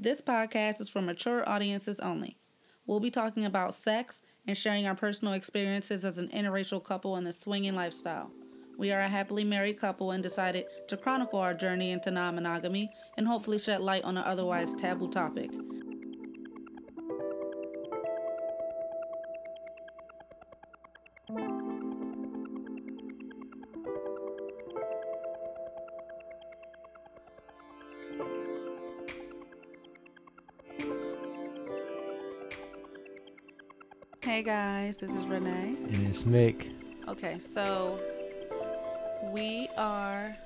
This podcast is for mature audiences only. We'll be talking about sex and sharing our personal experiences as an interracial couple in the swinging lifestyle. We are a happily married couple and decided to chronicle our journey into non monogamy and hopefully shed light on an otherwise taboo topic. Hey guys, this is Renee. And it's Mick. Okay, so we are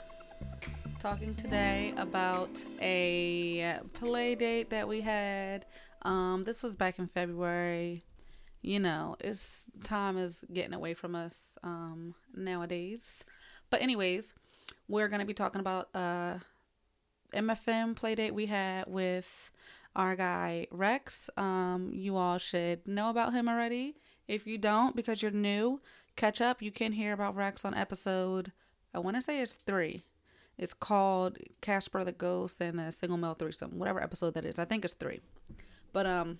talking today about a play date that we had. Um, this was back in February. You know, it's time is getting away from us um, nowadays. But anyways, we're gonna be talking about uh MFM play date we had with our guy Rex. Um, you all should know about him already. If you don't, because you're new, catch up. You can hear about Rex on episode, I want to say it's three. It's called Casper the Ghost and the Single Male Threesome, whatever episode that is. I think it's three. But um,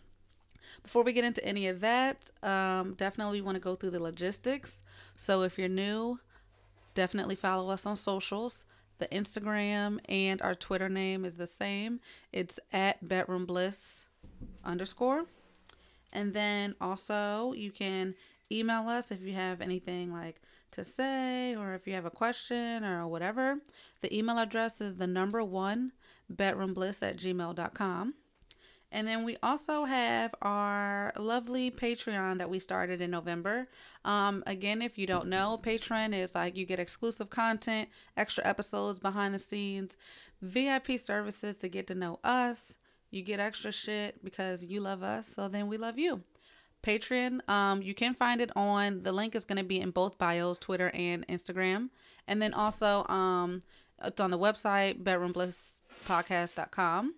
before we get into any of that, um, definitely want to go through the logistics. So if you're new, definitely follow us on socials. The Instagram and our Twitter name is the same. It's at bedroom bliss underscore. And then also you can email us if you have anything like to say or if you have a question or whatever. The email address is the number one bedroom bliss at gmail.com. And then we also have our lovely Patreon that we started in November. Um, again, if you don't know, Patreon is like you get exclusive content, extra episodes behind the scenes, VIP services to get to know us. You get extra shit because you love us, so then we love you. Patreon, um, you can find it on the link is going to be in both bios, Twitter and Instagram. And then also, um, it's on the website, bedroomblisspodcast.com.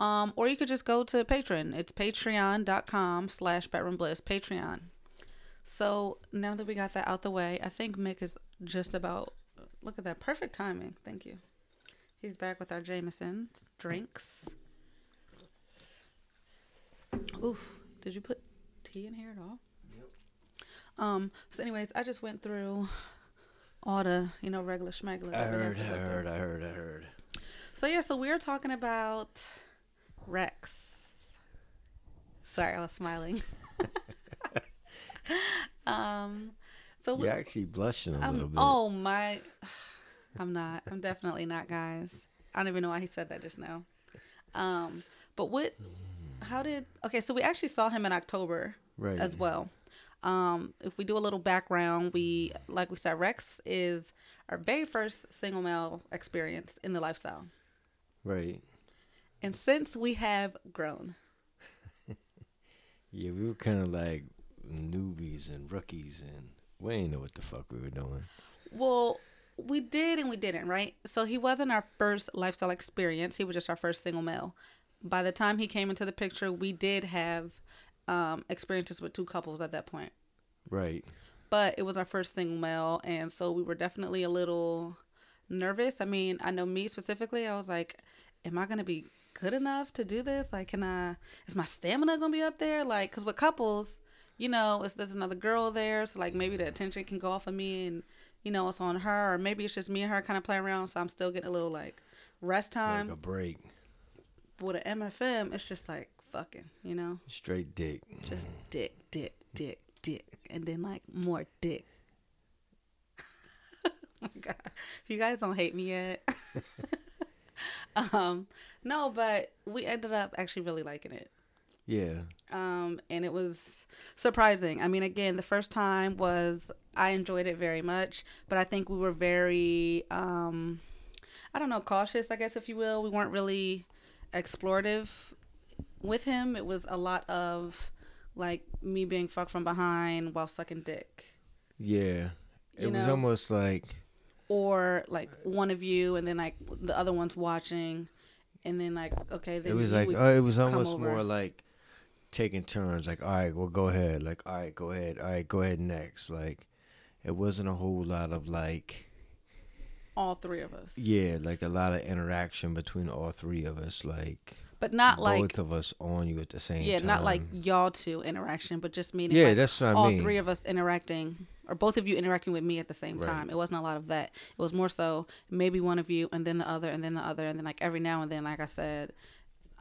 Um, or you could just go to Patreon. It's patreon.com slash bedroom bliss. Patreon. So now that we got that out the way, I think Mick is just about look at that. Perfect timing. Thank you. He's back with our Jameson drinks. Oof. Did you put tea in here at all? Yep. Um, so anyways, I just went through all the, you know, regular schmegler. I heard, I heard, I heard, I heard. So yeah, so we are talking about Rex. Sorry, I was smiling. um, so you're actually blushing a um, little bit. Oh my, I'm not. I'm definitely not, guys. I don't even know why he said that just now. Um, but what? How did? Okay, so we actually saw him in October right. as well. Um, if we do a little background, we like we said, Rex is our very first single male experience in the lifestyle. Right. And since we have grown, yeah, we were kind of like newbies and rookies, and we didn't know what the fuck we were doing. Well, we did and we didn't, right? So he wasn't our first lifestyle experience. He was just our first single male. By the time he came into the picture, we did have um, experiences with two couples at that point. Right. But it was our first single male, and so we were definitely a little nervous. I mean, I know me specifically, I was like, am I going to be good enough to do this? Like, can I, is my stamina to be up there? Like, because with couples, you know, it's, there's another girl there. So, like, maybe the attention can go off of me and, you know, it's on her. Or maybe it's just me and her kind of play around. So I'm still getting a little, like, rest time. Like a break. With an MFM, it's just like fucking, you know? Straight dick. Just mm-hmm. dick, dick, dick, dick. And then, like, more dick. oh my God. If you guys don't hate me yet. um no but we ended up actually really liking it. Yeah. Um and it was surprising. I mean again the first time was i enjoyed it very much but i think we were very um i don't know cautious i guess if you will. We weren't really explorative with him. It was a lot of like me being fucked from behind while sucking dick. Yeah. It You was know? almost like or like one of you and then like the other one's watching and then like okay then it was like uh, it was almost more like taking turns like all right well go ahead like all right go ahead all right go ahead next. Like it wasn't a whole lot of like all three of us. Yeah like a lot of interaction between all three of us like but not like both of us on you at the same yeah, time. Yeah, not like y'all two interaction, but just meaning Yeah, like that's what I all mean. three of us interacting or both of you interacting with me at the same Right. time. It wasn't a lot of that. It was more so maybe one of you and then the other and then the other and then like every now and then, like I said,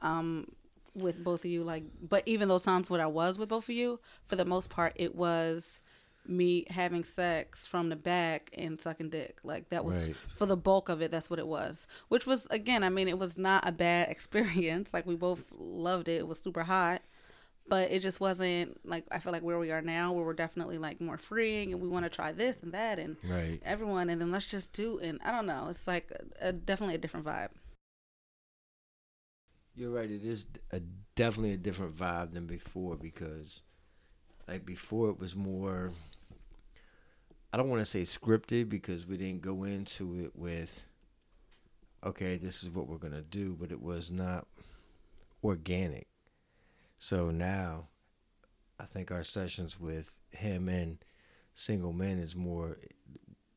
um, with both of you. Like, but even those times when I was with both of you, for the most part, it was me having sex from the back and sucking dick. Like that was Right. for the bulk of it. That's what it was. Which was again, I mean, it was not a bad experience. Like we both loved it. It was super hot but it just wasn't like I feel like where we are now, where we're definitely like more freeing, and we want to try this and that, and right. everyone, and then let's just do. And I don't know, it's like a, a definitely a different vibe. You're right. It is a, definitely a different vibe than before because, like before, it was more. I don't want to say scripted because we didn't go into it with. Okay, this is what we're gonna do, but it was not organic. So now, I think our sessions with him and single men is more.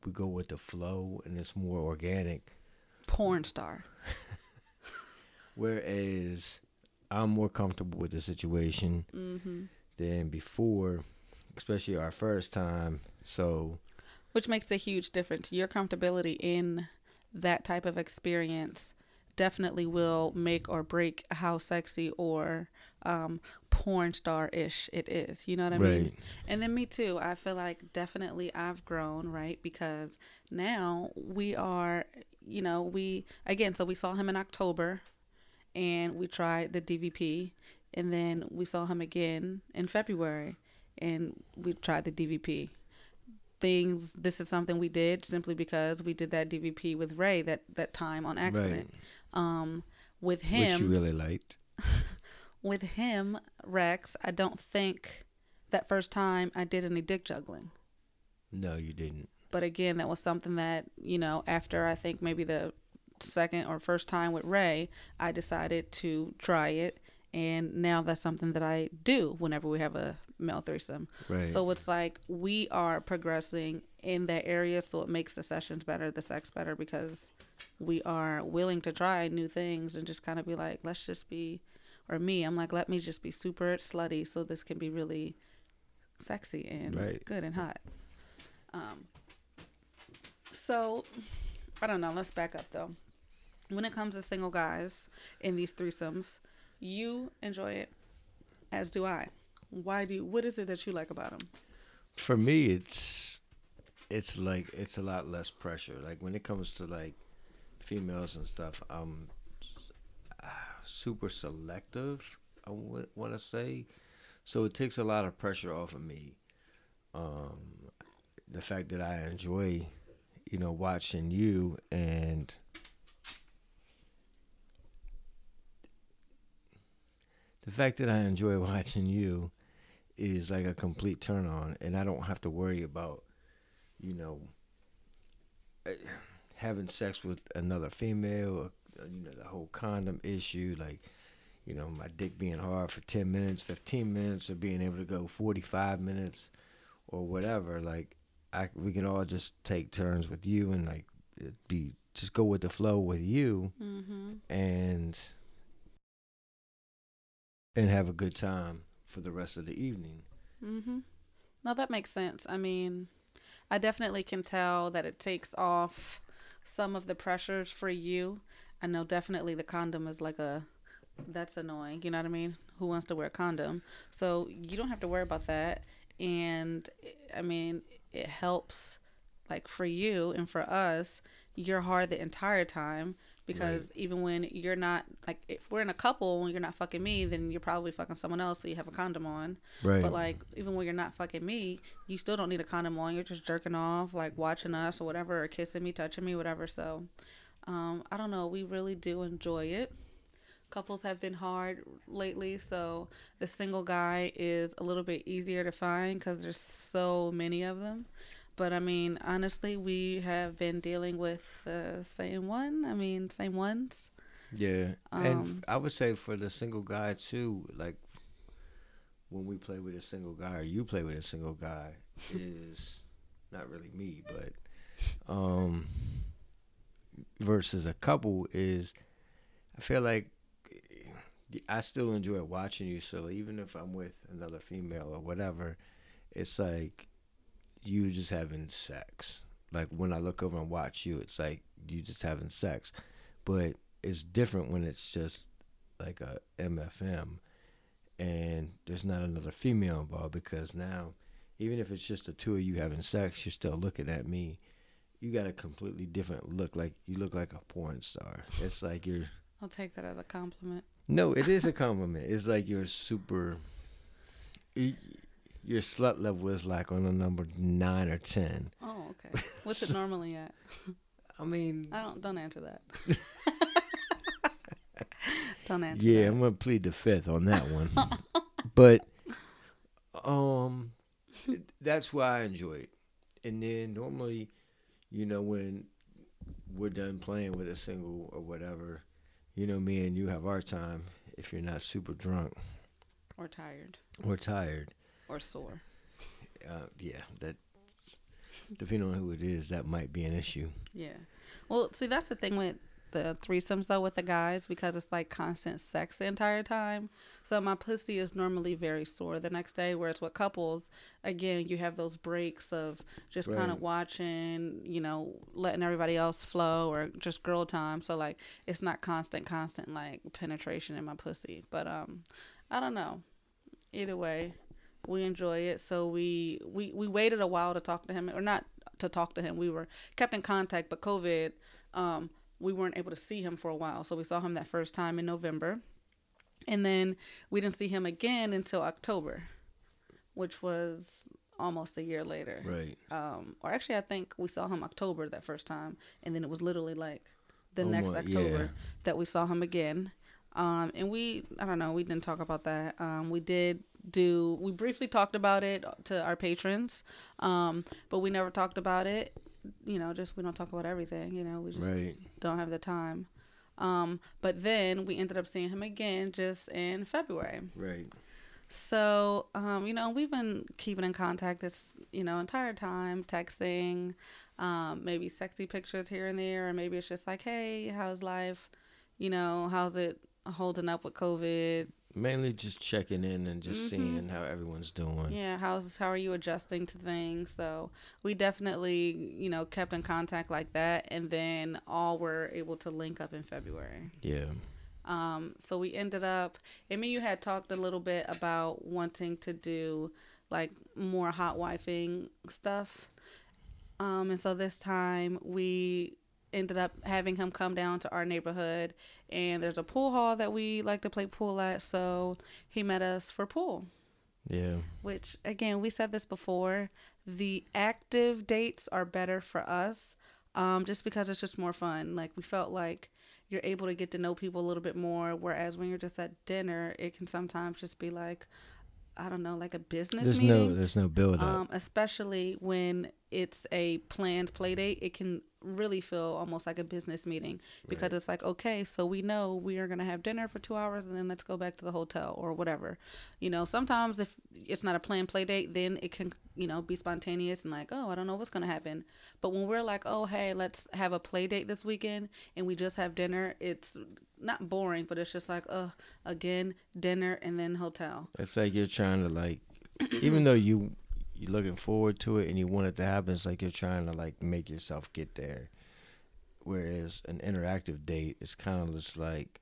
We go with the flow, and it's more organic. Porn star. Whereas I'm more comfortable with the situation hmm than before, especially our first time. So Which makes a huge difference. Your comfortability in that type of experience definitely will make or break how sexy or um, porn star ish it is. You know what I mean? right, And then me too. I feel like definitely I've grown, right? Because now we are, you know, we again, so we saw him in October and we tried the DVP and then we saw him again in February and we tried the DVP. Things this is something we did simply because we did that DVP with Ray that that time on accident. Um with him which you really liked. with him, Rex, I don't think that first time I did any dick juggling. No, you didn't. But again, that was something that, you know, after I think maybe the second or first time with Ray, I decided to try it. And now that's something that I do whenever we have a male threesome. Right. So it's like we are progressing in that area. So it makes the sessions better, the sex better, because we are willing to try new things and just kind of be like, let's just be, or me, I'm like, let me just be super slutty so this can be really sexy and Right. good and hot. Um, so I don't know. Let's back up though. When it comes to single guys in these threesomes, you enjoy it, as do I. Why do you? What is it that you like about them? For me, it's it's like it's a lot less pressure. Like when it comes to like females and stuff, I'm super selective. I want to say, so it takes a lot of pressure off of me. Um, the fact that I enjoy, you know, watching you and the fact that I enjoy watching you is like a complete turn on, and I don't have to worry about, you know, eh, having sex with another female, or, uh, you know, the whole condom issue, like, you know, my dick being hard for 10 minutes, 15 minutes, or being able to go 45 minutes or whatever. Like, I, we can all just take turns with you and, like, be just go with the flow with you Mm-hmm. and and have a good time for the rest of the evening. Mm-hmm. No, that makes sense. I mean, I definitely can tell that it takes off some of the pressures for you. I know definitely the condom is like a that's annoying. You know what I mean? Who wants to wear a condom? So you don't have to worry about that. And I mean, it helps like for you and for us. You're hard the entire time because even when you're not like if we're in a couple and you're not fucking me, then you're probably fucking someone else. So you have a condom on. Right. But like even when you're not fucking me, you still don't need a condom on. You're just jerking off, like watching us or whatever, or kissing me, touching me, whatever. So um, I don't know. We really do enjoy it. Couples have been hard lately, so the single guy is a little bit easier to find because there's so many of them. But I mean, honestly, we have been dealing with the same one. I mean, same ones. yeah. um, and I would say for the single guy too, like when we play with a single guy or you play with a single guy is not really me, but um versus a couple is I feel like I still enjoy watching you. So even if I'm with another female or whatever, it's like you just having sex. Like when I look over and watch you, it's like you just having sex. But it's different when it's just like a MFM and there's not another female involved because now even if it's just the two of you having sex, you're still looking at me. You got a completely different look. Like you look like a porn star. It's like you're. I'll take that as a compliment. No, it is a compliment. it's like you're super. Your slut level is like on a number nine or ten. Oh, okay. What's it normally at? I mean, I don't don't answer that. don't answer. Yeah, that. I'm gonna plead the fifth on that one. but um, that's why I enjoy it. And then normally, you know, when we're done playing with a single or whatever, you know, me and you have our time. If you're not super drunk or tired or tired or sore, uh, yeah, that depending on who it is, that might be an issue. Yeah. Well, see, that's the thing with the threesomes though with the guys because it's like constant sex the entire time. So my pussy is normally very sore the next day. Whereas with couples, again, you have those breaks of just right. kind of watching, you know, letting everybody else flow or just girl time. So like it's not constant, constant like penetration in my pussy. But um, I don't know. Either way, we enjoy it. So we we we waited a while to talk to him, or not to talk to him. We were kept in contact, but COVID. Um, we weren't able to see him for a while. So we saw him that first time in November. And then we didn't see him again until October, which was almost a year later. Right. Um, or actually, I think we saw him October that first time. And then it was literally like the oh next my, October yeah. that we saw him again. Um, and we, I don't know, we didn't talk about that. Um, we did do, we briefly talked about it to our patrons, um, but we never talked about it you know, just we don't talk about everything. You know, we just right. don't have the time. Um, but then we ended up seeing him again just in February. Right. So, um, you know, we've been keeping in contact this, you know, entire time, texting, um, maybe sexy pictures here and there, or maybe it's just like, hey, how's life? You know, how's it holding up with COVID? Mainly just checking in and just mm-hmm. seeing how everyone's doing. Yeah, how's how are you adjusting to things? So we definitely, you know, kept in contact like that, and then all were able to link up in February. Yeah. Um. So we ended up. I mean, you had talked a little bit about wanting to do like more hot wifing stuff. Um. And so this time we ended up having him come down to our neighborhood and there's a pool hall that we like to play pool at so he met us for pool yeah which again we said this before the active dates are better for us um, just because it's just more fun like we felt like you're able to get to know people a little bit more whereas when you're just at dinner it can sometimes just be like I don't know, like a business there's meeting. no there's no build up. Um, especially when it's a planned play date, it can really feel almost like a business meeting because right. it's like, okay, so we know we are gonna have dinner for two hours and then let's go back to the hotel or whatever. You know, sometimes if it's not a planned play date, then it can, you know, be spontaneous and like, oh, I don't know what's gonna happen. But when we're like, oh, hey, let's have a play date this weekend and we just have dinner, it's not boring, but it's just like, uh, again, dinner and then hotel. It's like you're trying to like, even though you you're looking forward to it and you want it to happen, it's like you're trying to like make yourself get there. Whereas an interactive date is kind of just like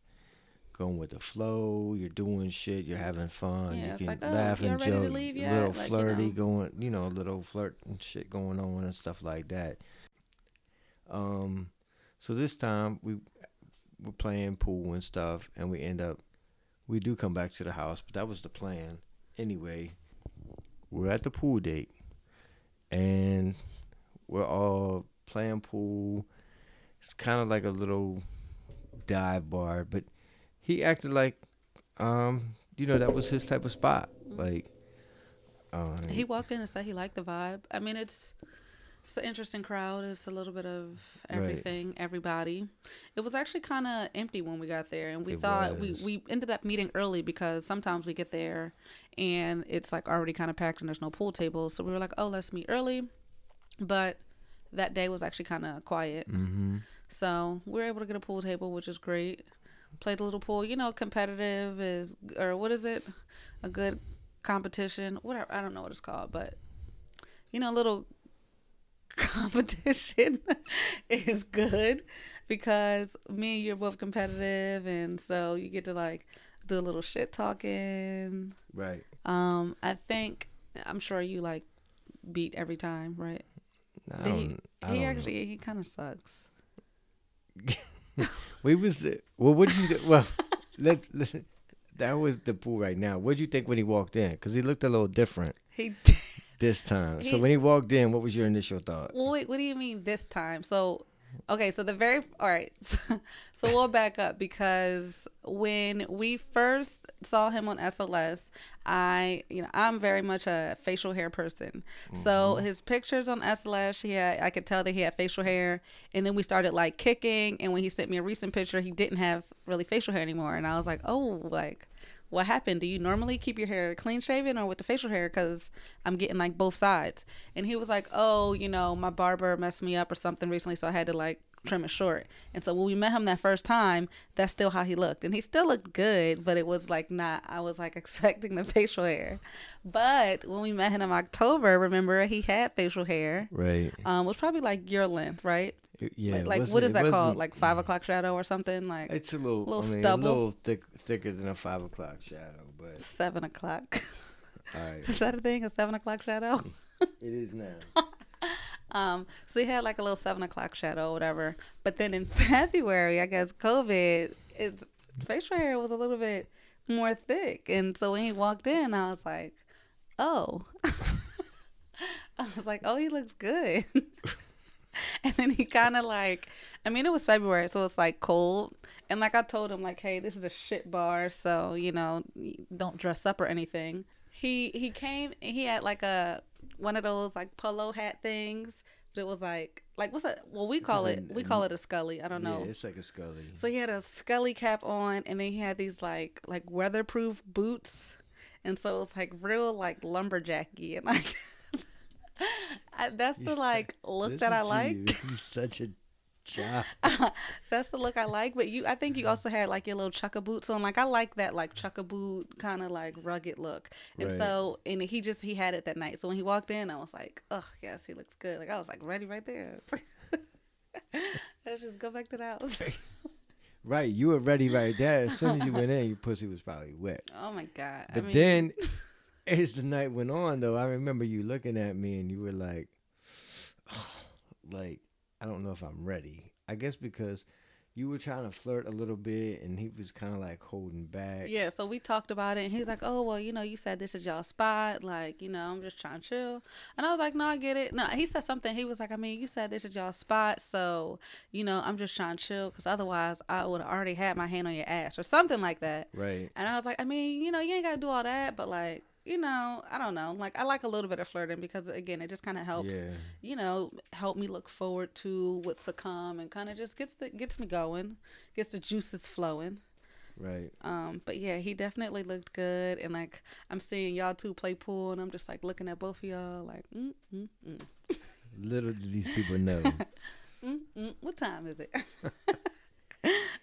going with the flow. You're doing shit. You're having fun. Yeah, you can like, oh, laugh and joke. A little like, flirty you know. going. You know, a little flirt and shit going on and stuff like that. Um, so this time we we're playing pool and stuff, and we end up we do come back to the house, but that was the plan anyway. We're at the pool date, and we're all playing pool. It's kind of like a little dive bar, but he acted like, um, you know, that was his type of spot. Mm-hmm. Like, um, he walked in and said he liked the vibe. I mean, it's it's an interesting crowd. It's a little bit of everything, right. everybody. It was actually kind of empty when we got there, and we it thought was. we we ended up meeting early because sometimes we get there and it's like already kind of packed and there's no pool tables. So we were like, oh, let's meet early. But that day was actually kind of quiet. Mm-hmm. So we were able to get a pool table, which is great. played a little pool. You know, competitive is or what is it? A good competition. Whatever. I don't know what it's called, but you know, a little competition is good because me and you're both competitive, and so you get to like do a little shit talking. Right. Um, I think I'm sure you like beat every time, right? I he he actually he kind of sucks. We was well. What did you? do- Well, let's. let that was the pool right now. What did you think when he walked in? Because he looked a little different He this time. so when he walked in, what was your initial thought? Well, wait, what do you mean this time? So, okay, so the very all right. So we'll back up because when we first saw him on SLS, I, you know, I'm very much a facial hair person. So mm-hmm. his pictures on SLS, he had, I could tell that he had facial hair, and then we started like kicking. And when he sent me a recent picture, he didn't have really facial hair anymore, and I was like, oh, like. What happened? Do you normally keep your hair clean shaven or with the facial hair? Because I'm getting like both sides. And he was like, oh, you know, my barber messed me up or something recently, so I had to like trim it short. And so when we met him that first time, that's still how he looked. And he still looked good, but it was like not, I was like expecting the facial hair. But when we met him in October, remember, he had facial hair. Right. Um, it was probably like your length, right? Yeah. like, like what is that called? Like five o'clock shadow or something? Like It's a little, little I mean, stubble. a little thick, thicker than a five o'clock shadow, but seven o'clock. all right, is that a thing? A seven o'clock shadow? it is now. Um, so he had like a little seven o'clock shadow or whatever. But then in February, I guess COVID, his facial hair was a little bit more thick. And so when he walked in, I was like, oh. I was like, oh, he looks good. and then he kind of like, I mean, it was February, so it's like cold. And like I told him, like, hey, this is a shit bar, so you know, don't dress up or anything. He he came, he had like a one of those like polo hat things, but it was like like what's that? Well, we call it a- we call it a scully. I don't know. Yeah, it's like a scully. So he had a scully cap on, and then he had these like like weatherproof boots, and so it's like real like lumberjacky, and like I, that's the like look that I like. He's such a that's the look I like. But you, I think you mm-hmm. also had like your little chukka boots on. Like I like that like chukka boot kind of like rugged look. And Right. so, and he just he had it that night. So when he walked in, I was like, oh yes, he looks good. Like I was like ready right there. Let's just go back to the house. Right, you were ready right there. As soon as you went in, your pussy was probably wet. Oh my god. I But mean, then, as the night went on, though, I remember you looking at me and you were like, like, I don't know if I'm ready. I guess because you were trying to flirt a little bit and he was kind of like holding back. Yeah, so we talked about it, and he was like, "Oh, well, you know, you said this is y'all spot, like, you know, I'm just trying to chill." And I was like, "No, I get it." No, he said something. He was like, "I mean, you said this is y'all spot, so you know, I'm just trying to chill, because otherwise, I would have already had my hand on your ass or something like that." Right. And I was like, "I mean, you know, you ain't got to do all that, but like." You know, I don't know. Like, I like a little bit of flirting because, again, it just kind of helps Yeah. you know, help me look forward to what's to come and kind of just gets the gets me going, gets the juices flowing. Right. Um, but yeah, he definitely looked good, and like I'm seeing y'all two play pool, and I'm just like looking at both of y'all, like, mm mm mm, Little did these people know. mm mm. What time is it?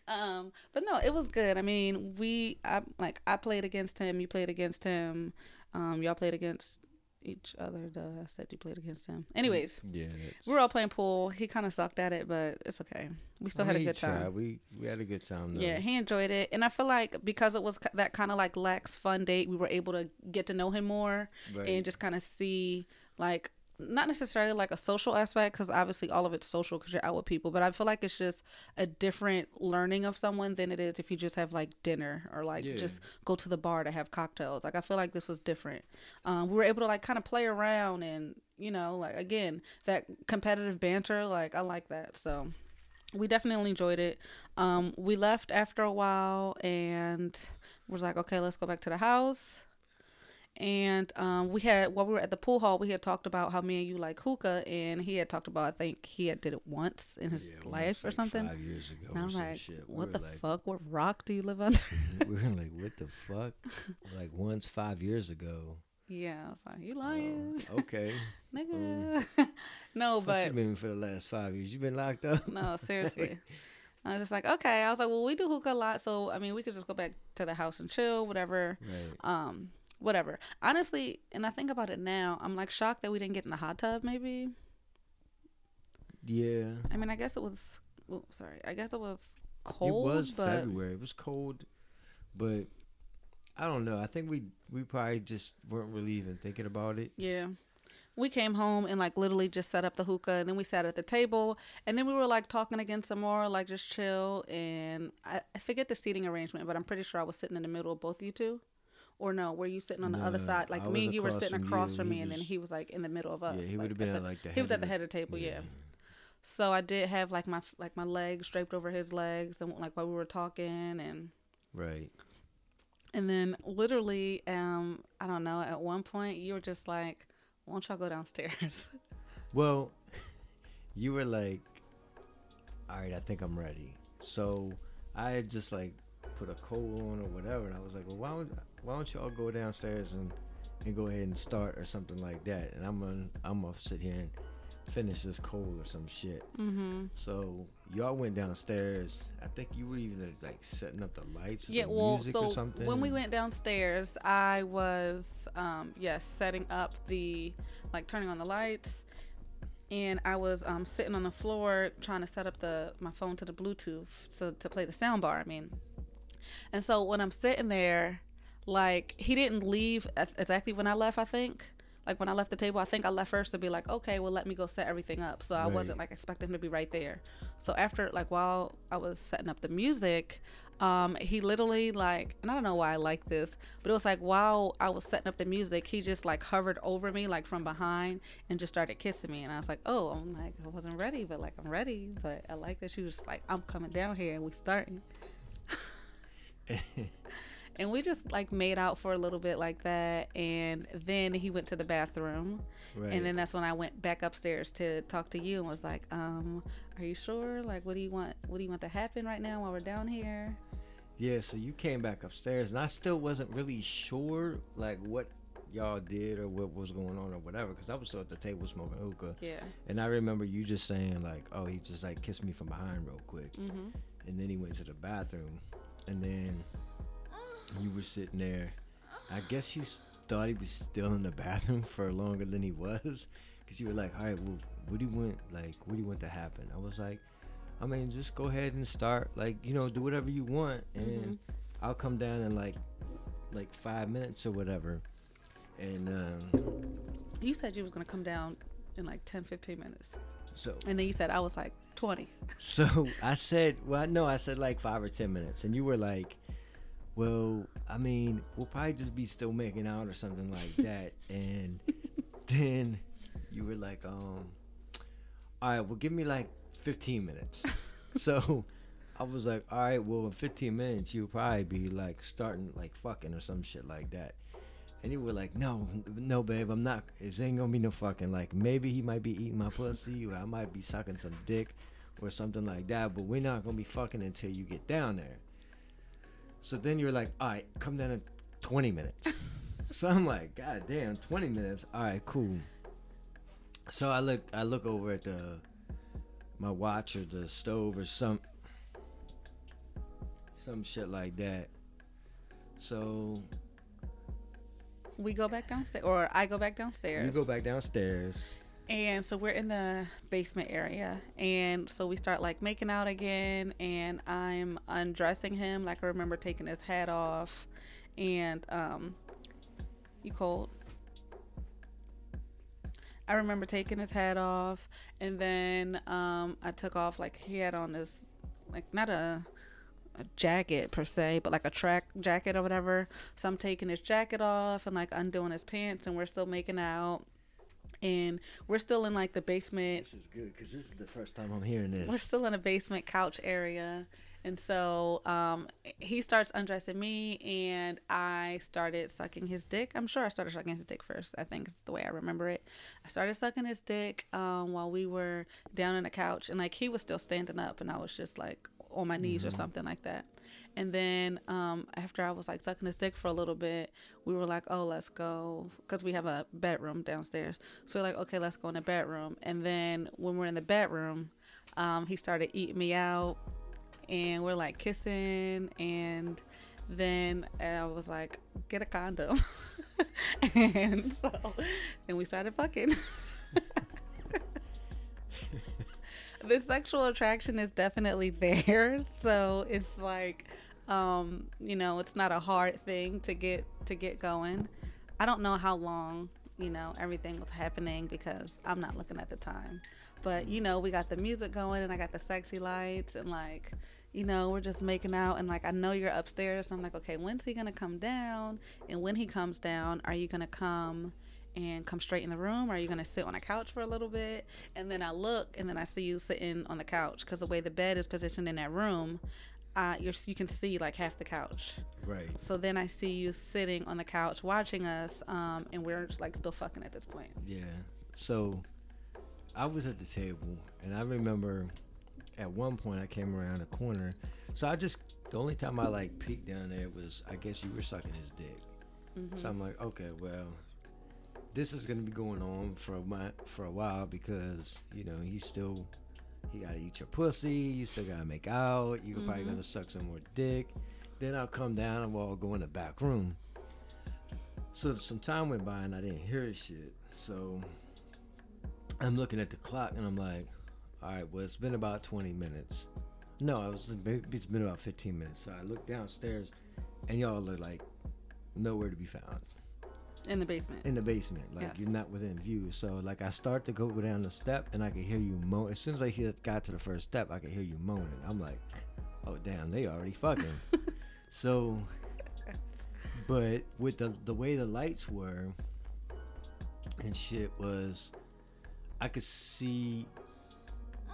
um, but no, it was good. I mean, we, I like, I played against him, you played against him, um, y'all played against each other. Duh, I said you played against him. Anyways, yeah. that's- we were all playing pool. He kind of sucked at it, but it's okay. We still had a good time. tried. We we had a good time though. Yeah, he enjoyed it, and I feel like because it was that kind of like lax fun date, we were able to get to know him more Right. and just kind of see like not necessarily like a social aspect because obviously all of it's social because you're out with people, but I feel like it's just a different learning of someone than it is if you just have like dinner or like Yeah. just go to the bar to have cocktails. Like I feel like this was different. Um, we were able to like kind of play around and you know like again that competitive banter. Like I like that so we definitely enjoyed it. Um, we left after a while and was like, okay, let's go back to the house. And um, we had while we were at the pool hall, we had talked about how me and you like hookah, and he had talked about I think he had did it once in his Yeah, life or like, something. Five years ago. And or I'm some like, shit. We what the like, fuck? What rock do you live under? we were like, what the fuck? like once five years ago. yeah, I was like, you Um, lying, okay. nigga. no, but you been for the last five years. You've been locked up. no, seriously. I was just like, okay. I was like, well, we do hookah a lot, so I mean, we could just go back to the house and chill, whatever. Right. Um, whatever. Honestly, and I think about it now, I'm like shocked that we didn't get in the hot tub. Maybe. Yeah. I mean, I guess it was. Oh, sorry. I guess it was cold. it was but February. It was cold, but I don't know. I think we we probably just weren't really even thinking about it. Yeah. We came home and like literally just set up the hookah and then we sat at the table and then we were like talking again some more, like just chill and I, I forget the seating arrangement, but I'm pretty sure I was sitting in the middle of both you two. Or no, were you sitting on the other side? Like I me and you were across sitting from across you, from me and then he was like in the middle of us. yeah, he like, would have been at at the- like the. he was at the head of the table, yeah. So I did have like my like my legs draped over his legs and like while we were talking and Right. and then literally um I don't know, at one point you were just like, Why don't y'all go downstairs? Well, you were like, "All right, I think I'm ready." So I just like put a coat on or whatever, and I was like, "Well, why don't why don't you all go downstairs and and go ahead and start or something like that?" And I'm gonna I'm gonna sit here and finish this cold or some shit. mm-hmm. So y'all went downstairs. I think you were either like setting up the lights, Yeah, the well, music so or something. when we went downstairs, I was, um, yes, setting up the, like, turning on the lights, and I was um, sitting on the floor trying to set up the my phone to the Bluetooth so to play the sound bar. I mean, and so when I'm sitting there, like, he didn't leave exactly when I left. I think. Like when I left the table, I think I left first to be like, okay, well, let me go set everything up. So I Right. wasn't like expecting him to be right there. So after, like, while I was setting up the music, um, he literally like, and I don't know why I like this, but it was like while I was setting up the music, he just like hovered over me like from behind and just started kissing me, and I was like, oh, I'm like, I wasn't ready, but like I'm ready, but I like that she was like, I'm coming down here and we starting, and we just like made out for a little bit like that, and then he went to the bathroom, right. and then that's when I went back upstairs to talk to you and was like, um, are you sure? Like, what do you want? What do you want to happen right now while we're down here? Yeah, so you came back upstairs, and I still wasn't really sure like what y'all did or what was going on or whatever, because I was still at the table smoking hookah, Yeah. and I remember you just saying like, "Oh, he just like kissed me from behind real quick," Mm-hmm. and then he went to the bathroom, and then you were sitting there. I guess you thought he was still in the bathroom for longer than he was, because you were like, "All right, well, what do you want? Like, what do you want to happen?" I was like. I mean, just go ahead and start. Like, you know, do whatever you want, and Mhm. I'll come down in like, like five minutes or whatever. And um, You said you was gonna come down in like 10, 15 minutes, so, and then you said I was like 20. so I said, well, no, I said like five or ten minutes, and you were like, well, I mean, we'll probably just be still making out or something like that, and then you were like, um, all right, well, give me like 15 minutes. so I was like, all right, well, in 15 minutes, you'll probably be like starting like fucking or some shit like that. And you were like, no, no, babe, I'm not. It ain't gonna be no fucking. Like, maybe he might be eating my pussy, or I might be sucking some dick, or something like that. But we're not gonna be fucking until you get down there. So then you're like, all right, come down in 20 minutes. so I'm like, god damn, 20 minutes. All right, cool. So I look, I look over at the my watch or the stove or some some shit like that. So We go back downstairs, or I go back downstairs. you go back downstairs. And so we're in the basement area. And so we start like making out again. And I'm undressing him. Like I remember taking his hat off. And, um, you cold? I remember taking his hat off. And then, um, I took off, like, he had on this, like, not a, a jacket per se, but like a track jacket or whatever. So I'm taking his jacket off and like undoing his pants. And we're still making out and we're still in like the basement This is good because this is the first time I'm hearing this. we're still in a basement couch area and so um he starts undressing me and i started sucking his dick i'm sure i started sucking his dick first i think is the way i remember it i started sucking his dick um while we were down on the couch and like he was still standing up and i was just like on my knees or something like that. And then um after i was like sucking his dick for a little bit we were like oh let's go because we have a bedroom downstairs. So we're like okay let's go in the bedroom. And then when we're in the bedroom um, he started eating me out and we're like kissing, and then I was like, get a condom, and so and we started fucking. the sexual attraction is definitely there, so it's like, um, you know, it's not a hard thing to get to get going. I don't know how long you know everything was happening because I'm not looking at the time. But you know, we got the music going and I got the sexy lights and like, you know, we're just making out and like I know you're upstairs. So I'm like, okay, when's he gonna come down? And when he comes down, are you gonna come and come straight in the room? Or are you gonna sit on a couch for a little bit? And then I look and then I see you sitting on the couch because the way the bed is positioned in that room, uh, you're, you can see like half the couch. Right. So then I see you sitting on the couch watching us, um, and we're just like still fucking at this point. Yeah. So I was at the table, and I remember at one point I came around the corner. So I just the only time I like peeked down there was I guess you were sucking his dick. Mm-hmm. So I'm like, okay, well, this is gonna be going on for a month, for a while because you know he's still he gotta eat your pussy. You still gotta make out. You're probably Mhm. gonna suck some more dick. Then I'll come down and we'll all go in the back room. So some time went by and I didn't hear shit. So I'm looking at the clock and I'm like, all right, well it's been about 20 minutes. No, it was it's been about 15 minutes. So I look downstairs and y'all are like nowhere to be found In the basement. in the basement. Like Yes. you're not within view. So like I start to go down the step and I can hear you moan. As soon as I hear, got to the first step, I can hear you moaning. I'm like, oh damn, they already fucking. so, but with the the way the lights were and shit was, I could see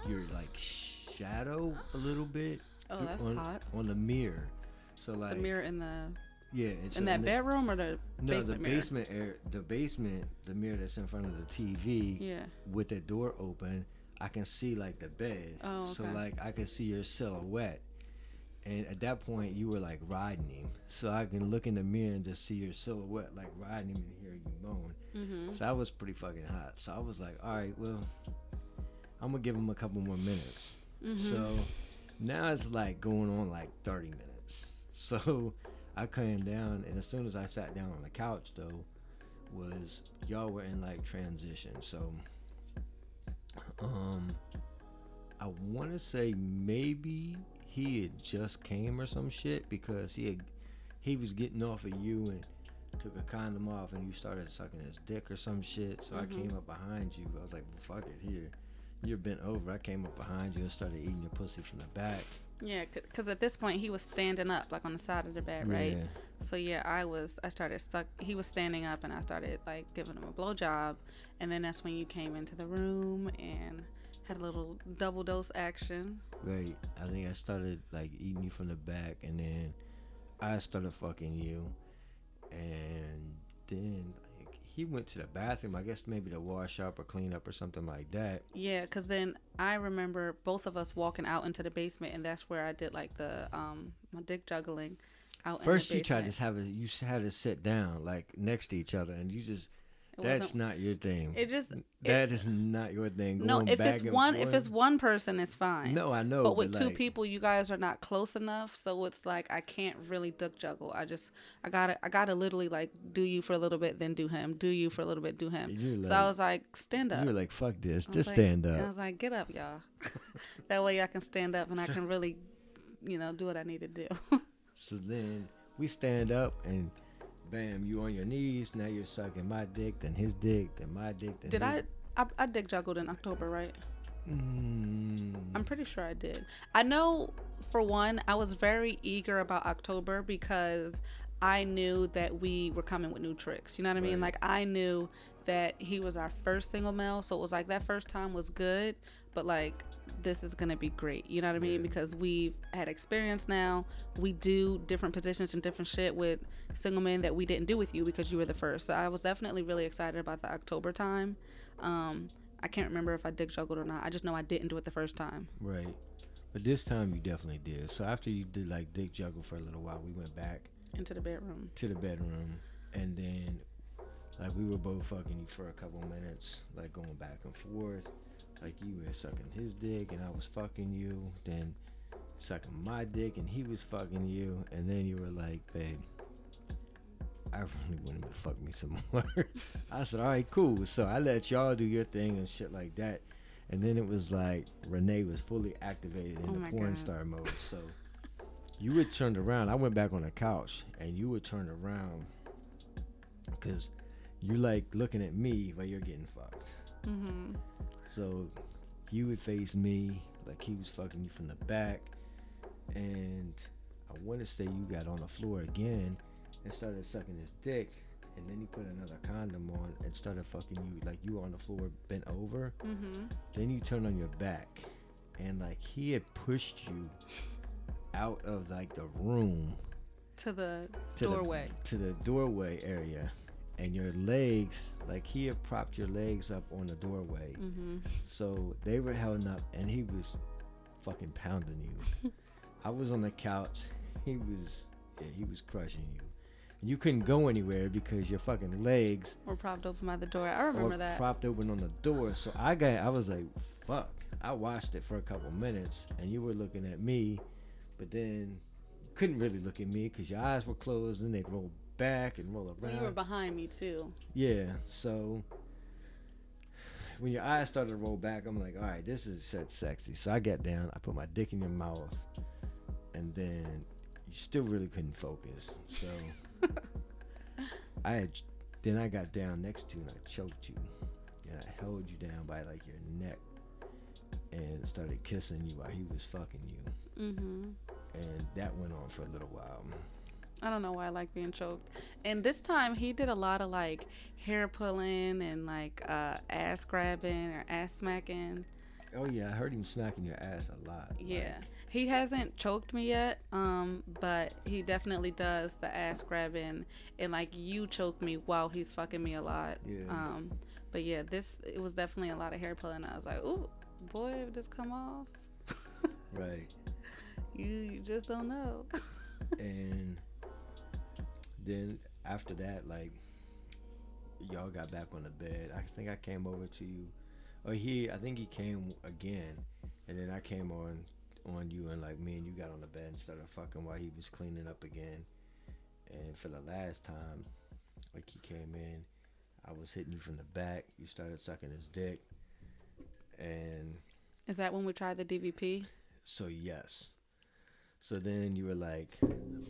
your like shadow a little bit. Oh, that's on, hot. on the mirror. So like the mirror in the yeah, in that the- bedroom or the no, basement the mirror? basement air, the basement, the mirror that's in front of the TV, Yeah. with the door open, I can see like the bed. Oh, okay. So like I can see your silhouette. And at that point, you were like riding him, so I can look in the mirror and just see your silhouette, like riding him, and hear you moan. Mm-hmm. So I was pretty fucking hot. So I was like, all right, well, I'm gonna give him a couple more minutes. mm-hmm. So now it's like going on like 30 minutes. So I came down, and as soon as I sat down on the couch, though, was y'all were in like transition. So, um, I want to say maybe he had just came or some shit because he had he was getting off of you and took a condom off and you started sucking his dick or some shit. So I Mhm. came up behind you. I was like, well, fuck it, here. You're bent over. I came up behind you and started eating your pussy from the back. Yeah, because at this point he was standing up, like on the side of the bed, right? Yeah. So yeah, I was. I started suck. He was standing up, and I started like giving him a blowjob, and then that's when you came into the room and had a little double dose action. Right. I think I started like eating you from the back, and then I started fucking you, and then he went to the bathroom. I guess maybe to wash up or clean up or something like that. Yeah, because then I remember both of us walking out into the basement, and that's where I did like the um my dick juggling. Out First, in the you tried to have a you had to sit down like next to each other, and you just It that's wasn't- your thing. It just That is not your thing. no. Going If it's one, if it's one person, it's fine. no, I know. but with two like, people you guys are not close enough so it's like i can't really dick juggle i just i gotta i gotta literally like do you for a little bit then do him do you for a little bit do him you're so i was like stand up you were like, fuck this, just like- stand up. i was like get up y'all that way i can stand up and i can really you know do what i need to do So then we stand up and bam, you on your knees. Now you're sucking my dick, then his dick, then my dick. Then did his- I, I i dick juggled in october right Mm, I'm pretty sure I did. I know for one, I was very eager about October because I knew that we were coming with new tricks. You know what I mean? Right. Like I knew that he was our first single male, so it was like that first time was good, but like this is gonna be great. You know what I mean? Because we've had experience now. We do different positions and different shit with single men that we didn't do with you because you were the first. So I was definitely really excited about the October time. Um, I can't remember if I dick juggled or not. I just know I didn't do it the first time. right. But this time you definitely did. So after you did like dick juggle for a little while, we went back into the bedroom. to the bedroom, and then like we were both fucking you for a couple minutes, like going back and forth. Like you were sucking his dick, and I was fucking you. Then sucking my dick and he was fucking you, and then you were like, babe, I really want him to fuck me some more. I said, all right, cool. So I let y'all do your thing and shit like that. And then it was like Renee was fully activated in Oh the porn God. star mode. So you were turned around. I went back on the couch and you were turned around because you like looking at me while you're getting fucked. Mm-hmm. So you would face me like he was fucking you from the back, and I want to say you got on the floor again and started sucking his dick, and then he put another condom on and started fucking you like you were on the floor bent over. Mm-hmm. Then you turned on your back, and like he had pushed you out of like the room To the to the- doorway. to the doorway area, and your legs like he had propped your legs up on the doorway. Mm-hmm. So they were held up, and he was fucking pounding you. I was on the couch. He was, yeah, he was crushing you. And you couldn't go anywhere because your fucking legs We're propped open by the door. I remember that. propped open on the door. So I got, I was like, fuck. I watched it for a couple minutes, and you were looking at me, but then you couldn't really look at me because your eyes were closed, and they'd roll back and roll Well, around. you were behind me too. Yeah, so when your eyes started to roll back, I'm like, all right, this is set sexy. So I got down, I put my dick in your mouth, and then you still really couldn't focus. So I had, then I got down next to you and I choked you, and I held you down by like your neck, and started kissing you while he was fucking you, Mm-hmm. and that went on for a little while. I don't know why I like being choked. And this time he did a lot of like hair pulling and like uh, ass grabbing or ass smacking. Oh yeah, I heard him smacking your ass a lot. like- Yeah. He hasn't choked me yet, um, but he definitely does the ass grabbing and like you choke me while he's fucking me a lot. Yeah. Um, but yeah, this it was definitely a lot of hair pulling. I was like, ooh, boy, if this come off, right. you, you just don't know. and then after that, like y'all got back on the bed. I think I came over to you, or he. I think he came again, and then I came on on you, and like me and you got on the bed and started fucking while he was cleaning up again. And for the last time, like he came in, I was hitting you from the back. You started sucking his dick, and Is that when we tried the DVP? so yes. So then you were like,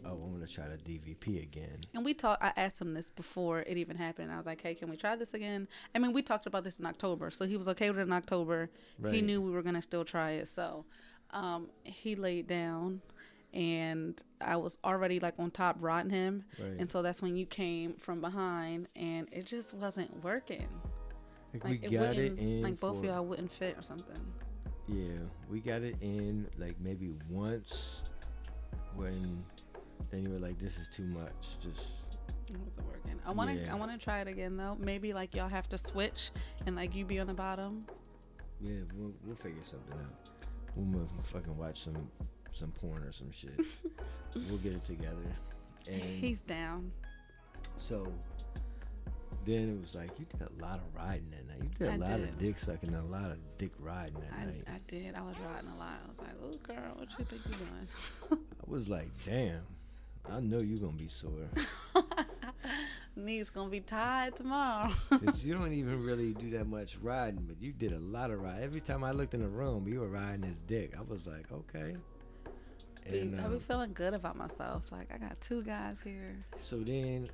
"Oh, I'm gonna try the DVP again." And we talked. I asked him this before it even happened. I was like, "Hey, can we try this again?" I mean, we talked about this in October, so he was okay with it in October. He knew we were gonna still try it, so um, he laid down, and I was already like on top rotting him, Right. and so that's when you came from behind, and it just wasn't working. Like, Like we it got it in. like both of y'all wouldn't fit or something. Yeah, we got it in like maybe once when then you were like, "This is too much." Just It wasn't working. I want to. Yeah. I want to try it again though. Maybe like y'all have to switch, and like you be on the bottom. yeah, we'll, we'll figure something out. We'll move, fucking watch some some porn or some shit. we'll get it together. And He's down. so then it was like you did a lot of riding that night. You did a I lot did. of dick sucking, and a lot of dick riding that I, night. I did. I was riding a lot. I was like, "Oh, girl, what you think you doing?" I was like, "Damn, I know you're gonna be sore." Knees gonna be tied tomorrow. Cause you don't even really do that much riding, but you did a lot of riding. Every time I looked in the room, you were riding his dick. I was like, okay. And I be um, feeling good about myself. Like I got two guys here. so then,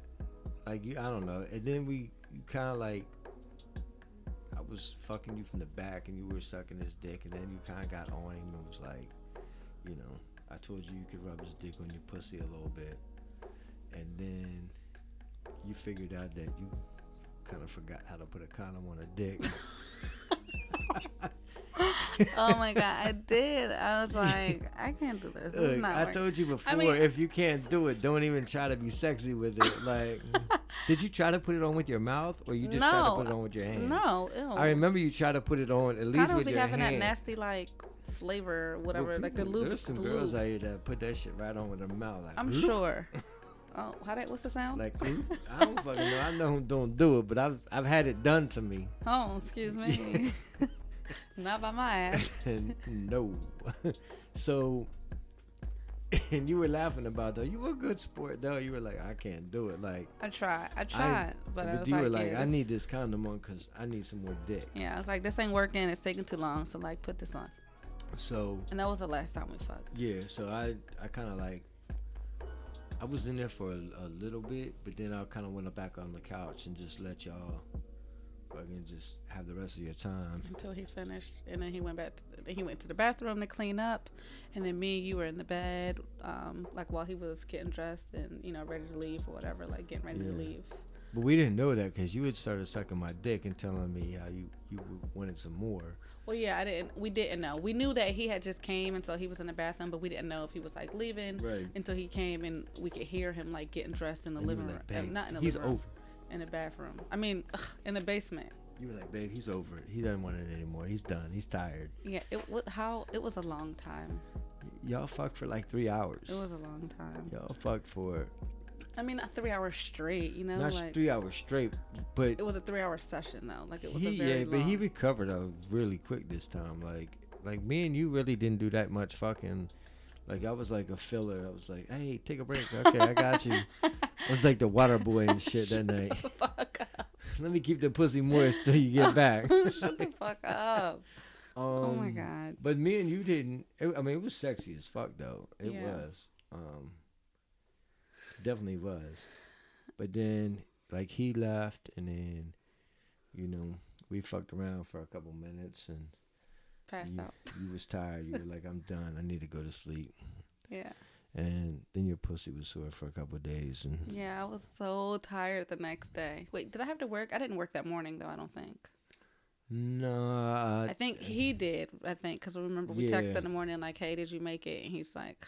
like you, I don't know. And then we, you kind of like, I was fucking you from the back, and you were sucking his dick, and then you kind of got on him and was like, you know, I told you you could rub his dick on your pussy a little bit, and then you figured out that you kind of forgot how to put a condom on a dick. oh my god, I did. I was like, I can't do this. This Look, not I told you before, mean- if you can't do it, don't even try to be sexy with it. Like, did you try to put it on with your mouth, or you just tried to put it on with your hand? No, ew. I remember you tried to put it on at least Kind of with be your having hand. that nasty like flavor, Well, whatever, like the lube. There's some the girls lube. out here that put that shit right on with their mouth. Like, I'm sure. Oh, how that? What's the sound? Like, I don't fucking know. I know don't do it, but I've I've had it done to me. oh, excuse me. Not by my ass. No. so and you were laughing about though. You were a good sport though. You were like, I can't do it. Like, I tried. I tried, but I was you like, were like, yeah, I need this condom on because I need some more dick. Yeah, I was like, this ain't working. It's taking too long. So like, put this on. So And that was the last time we fucked. yeah, so I I kind of like. I was in there for a, a little bit, but then I kind of went back on the couch and just let y'all fucking just have the rest of your time. until he finished, and then he went back. To, he went to the bathroom to clean up, and then me and you were in the bed, um, like while he was getting dressed and you know ready to leave or whatever, like getting ready to leave. But we didn't know that because you had started sucking my dick and telling me how you you wanted some more. Well, yeah, I didn't. We didn't know. We knew that he had just came, and so he was in the bathroom, but we didn't know if he was like leaving Right. until he came, and we could hear him like getting dressed in the And living like, room, uh, not in the he's living room, over. in the bathroom. I mean, ugh, in the basement. You were like, babe, he's over it. He doesn't want it anymore. He's done. He's tired. Yeah, it how it was a long time. Y- y'all fucked for like three hours. It was a long time. Y'all fucked for I mean, a three hours straight. You know, not like three hours straight, but it was a three-hour session though. Like it was he, a very yeah, but he recovered uh, really quick this time. Like, like me and you really didn't do that much fucking. Like I was like a filler. I was like, hey, take a break. Okay, I got you. I was like the water boy and shit that night. fuck up. Let me keep the pussy moist till you get back. Shut the fuck up. Um, oh my god. But me and you didn't. It, I mean, it was sexy as fuck though. It Yeah. was. Um, definitely was. But then, like, he left, and then, you know, we fucked around for a couple minutes, and Passed you, out. you was tired. You were like, "I'm done. I need to go to sleep." Yeah. And then your pussy was sore for a couple of days, and Yeah, I was so tired the next day. Wait, did I have to work? I didn't work that morning though. I don't think. no, I I, think he did. I think because remember we Yeah. texted in the morning like, "Hey, did you make it?" And he's like,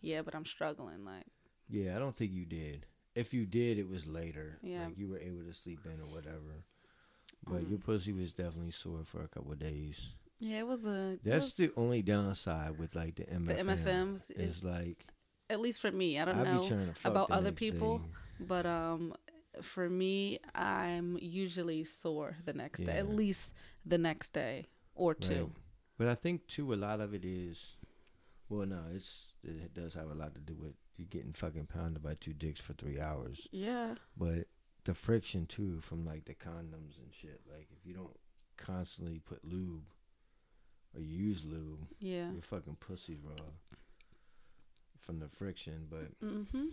"Yeah, but I'm struggling." Like, yeah, I don't think you did. If you did, it was later. Yeah. like you were able to sleep in or whatever. But your pussy was definitely sore for a couple of days. yeah, it was a. That's was- the only downside with like the MFM. the MFMs is is like at least for me. I don't I know. be to fuck about the other people. day. But um, for me, I'm usually sore the next day, at least the next day or two. Right. But I think too a lot of it is, well, no, it's it does have a lot to do with you getting fucking pounded by two dicks for three hours. Yeah, But the friction too from like the condoms and shit. Like if you don't constantly put lube or you use lube, yeah. your fucking pussy raw from the friction. But Mm-hmm.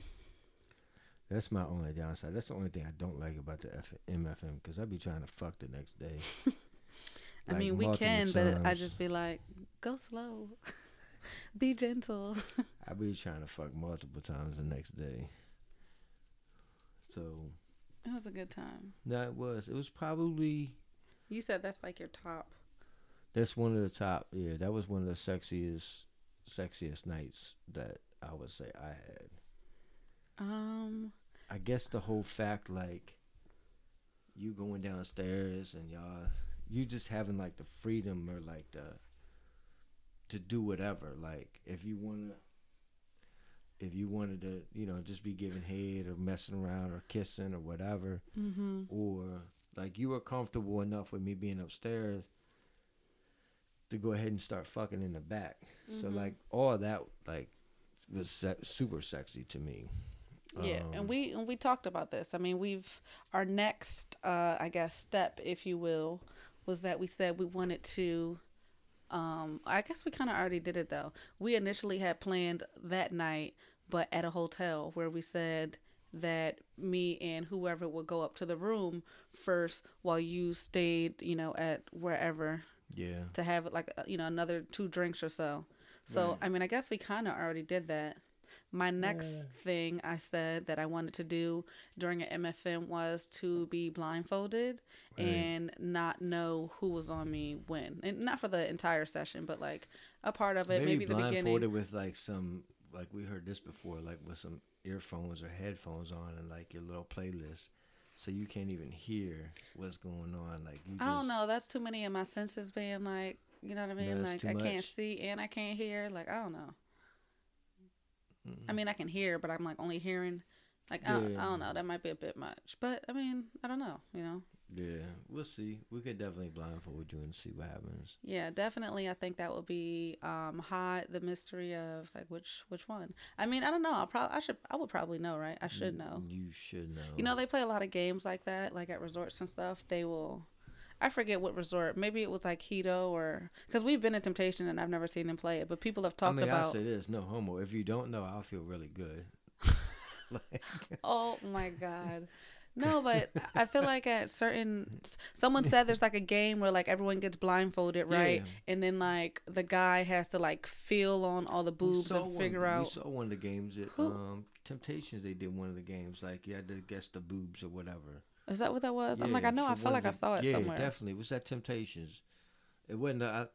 That's my only downside. That's the only thing I don't like about the F- MFM because I'd be trying to fuck the next day. I Like, mean, we can, but I times. just be like, go slow, be gentle. I be trying to fuck multiple times the next day. So It was a good time. no, it was. It was probably You said that's like your top. that's one of the top. Yeah, that was one of the sexiest, sexiest nights that I would say I had. Um, I guess the whole fact like you going downstairs and y'all you just having like the freedom or like the to do whatever like if you want to if you wanted to you know just be giving head or messing around or kissing or whatever mm-hmm. or like you were comfortable enough with me being upstairs to go ahead and start fucking in the back so Mhm. like all that like was se- super sexy to me Yeah, Um, and we and we talked about this. I mean, we've our next, uh, I guess, step, if you will, was that we said we wanted to. Um, I guess we kind of already did it though. We initially had planned that night, but at a hotel where we said that me and whoever would go up to the room first while you stayed, you know, at wherever yeah to have like you know another two drinks or so. So Right. I mean, I guess we kind of already did that. My next thing I said that I wanted to do during an MFM was to be blindfolded Right. and not know who was on me when, and not for the entire session, but like a part of it, maybe, the blindfolded beginning. with like some like we heard this before, like with some earphones or headphones on and like your little playlist, so you can't even hear what's going on. Like you I don't know. That's too many of my senses being like, you know what I mean? that's like I can't see and I can't hear. Like I don't know. Mm. I mean, I can hear, but I'm like only hearing. Like I, I don't know. That might be a bit much, but I mean, I don't know. You know. Yeah, we'll see. We could definitely blindfold you and see what happens. Yeah, definitely. I think that will be um, hot. The mystery of like which which one. I mean, I don't know. I probably I should I would probably know, right? I should know. You should know. You know, they play a lot of games like that, like at resorts and stuff. They will. I forget what resort. Maybe it was like Hedo or because we've been in Temptation and I've never seen them play it, but people have I talked mean, about. I'll say this: no homo. If you don't know, I'll feel really good. like, Oh my god. No, but I feel like at certain someone said there's like a game where like everyone gets blindfolded, right? Yeah. And then like the guy has to like feel on all the boobs and one- figure We out saw one of the games at Who- um, Temptations. They did one of the games like you had to guess the boobs or whatever. Is that what that was? I'm like, I know, I felt like I saw it yeah, somewhere. definitely. Was that Temptations. It wasn't. I,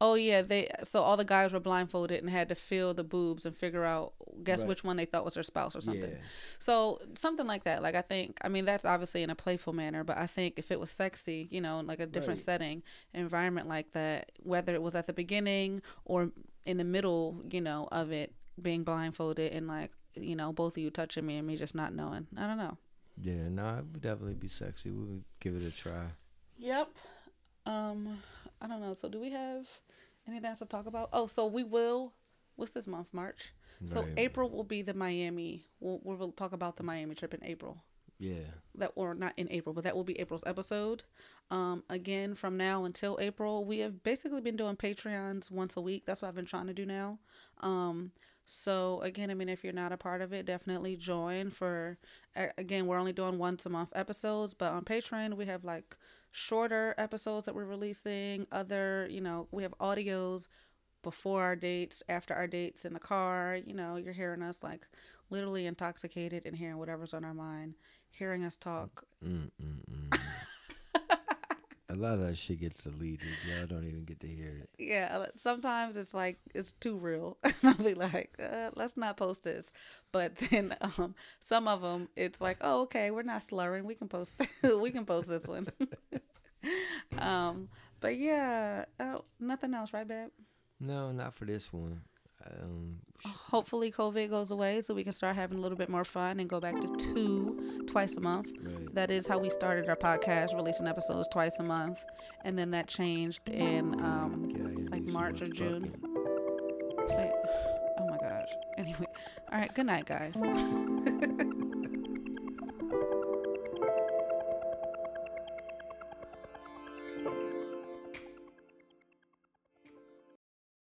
Oh yeah, they so all the guys were blindfolded and had to feel the boobs and figure out guess Right. which one they thought was their spouse or something. Yeah. So something like that. Like I think I mean that's obviously in a playful manner, but I think if it was sexy, you know, in like a different Right. setting, environment like that, whether it was at the beginning or in the middle, you know, of it being blindfolded and like, you know, both of you touching me and me just not knowing. I don't know. Yeah, no, it would definitely be sexy. We would give it a try. Yep. Um, I don't know. So do we have anything else to talk about? Oh, so we will. What's this month? March. So April will be the Miami. We'll we'll talk about the Miami trip in April. Yeah. That or not in April, but that will be April's episode. Um, again, from now until April, we have basically been doing Patreons once a week. That's what I've been trying to do now. Um, so again, I mean, if you're not a part of it, definitely join. For again, we're only doing once a month episodes, but on Patreon we have like shorter episodes that we're releasing. Other, you know, we have audios before our dates, after our dates in the car. You know, you're hearing us like literally intoxicated and hearing whatever's on our mind, hearing us talk. Mm, mm, mm. A lot of that shit gets deleted. Y'all don't even get to hear it. Yeah, sometimes it's like it's too real. and I'll be like, uh, let's not post this. But then um, some of them, it's like, oh, okay, we're not slurring. We can post. we can post this one. um, but yeah, oh, nothing else, right, babe? No, not for this one. Um, Hopefully, COVID goes away so we can start having a little bit more fun and go back to two twice a month. right. That is how we started our podcast, releasing episodes twice a month, and then that changed in um, Get out here and like March or June. Oh my gosh. Anyway, all right. Good night, guys.